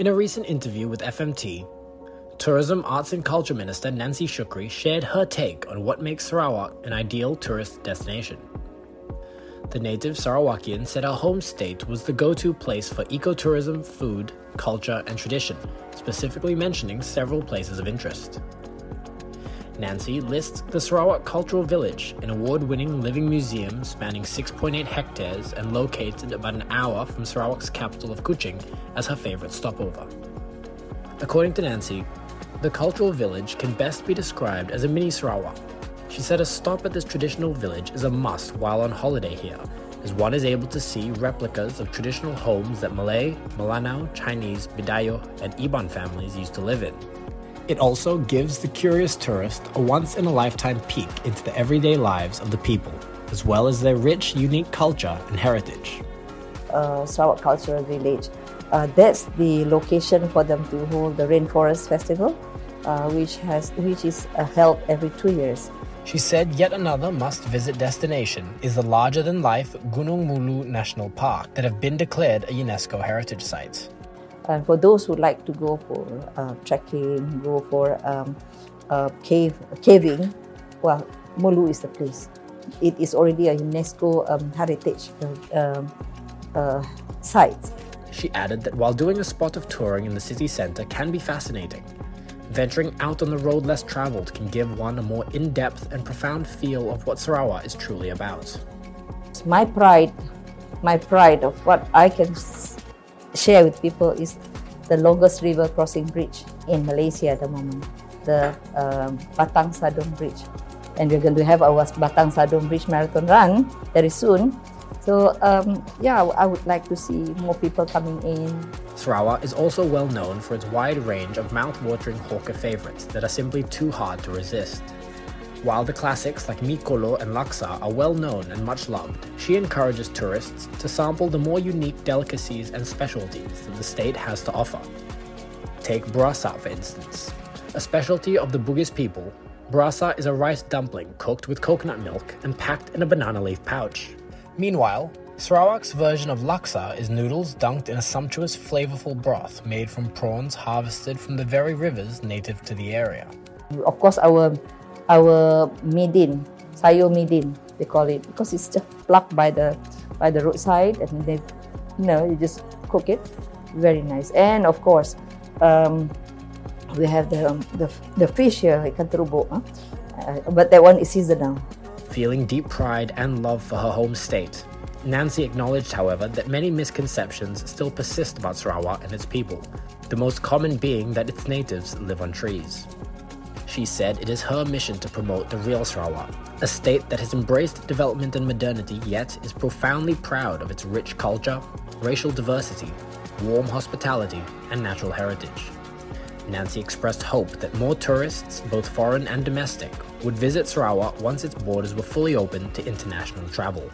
In a recent interview with FMT, Tourism, Arts and Culture Minister Nancy Shukri shared her take on what makes Sarawak an ideal tourist destination. The native Sarawakian said her home state was the go to place for ecotourism, food, culture, and tradition, specifically mentioning several places of interest. Nancy lists the Sarawak Cultural Village, an award winning living museum spanning 6.8 hectares and located about an hour from Sarawak's capital of Kuching, as her favourite stopover. According to Nancy, the cultural village can best be described as a mini Sarawak. She said a stop at this traditional village is a must while on holiday here, as one is able to see replicas of traditional homes that Malay, Melanau, Chinese, Bidayuh, and Iban families used to live in. It also gives the curious tourist a once in a lifetime peek into the everyday lives of the people, as well as their rich, unique culture and heritage. Uh, Sarawak Cultural Village. Uh, that's the location for them to hold the Rainforest Festival, uh, which has which is uh, held every two years. She said yet another must visit destination is the larger than life Gunung Mulu National Park that have been declared a UNESCO heritage site. And for those who like to go for uh, trekking, go for um, uh, cave caving, well, Mulu is the place. It is already a UNESCO um, heritage uh, um, uh, site. She added that while doing a spot of touring in the city centre can be fascinating, venturing out on the road less travelled can give one a more in depth and profound feel of what Sarawak is truly about. It's My pride, my pride of what I can share with people is the longest river crossing bridge in Malaysia at the moment, the um, Batang Sadong Bridge. And we're going to have our Batang Sadong Bridge Marathon run very soon. So, um, yeah, I would like to see more people coming in. Sarawak is also well known for its wide range of mouth-watering hawker favorites that are simply too hard to resist. While the classics like Mi Kolo and Laksa are well known and much loved, she encourages tourists to sample the more unique delicacies and specialties that the state has to offer. Take brasa, for instance. A specialty of the Bugis people, brasa is a rice dumpling cooked with coconut milk and packed in a banana leaf pouch. Meanwhile, Sarawak's version of laksa is noodles dunked in a sumptuous, flavorful broth made from prawns harvested from the very rivers native to the area. Of course, our our midin, sayo midin, they call it, because it's just plucked by the by the roadside, and they, you know, you just cook it. Very nice, and of course, um, we have the the, the fish here, ikan terubuk, huh? uh, but that one is seasonal. Feeling deep pride and love for her home state, Nancy acknowledged, however, that many misconceptions still persist about Sarawak and its people, the most common being that its natives live on trees. She said it is her mission to promote the real Sarawak, a state that has embraced development and modernity yet is profoundly proud of its rich culture, racial diversity, warm hospitality, and natural heritage. Nancy expressed hope that more tourists, both foreign and domestic, would visit Sarawak once its borders were fully open to international travel.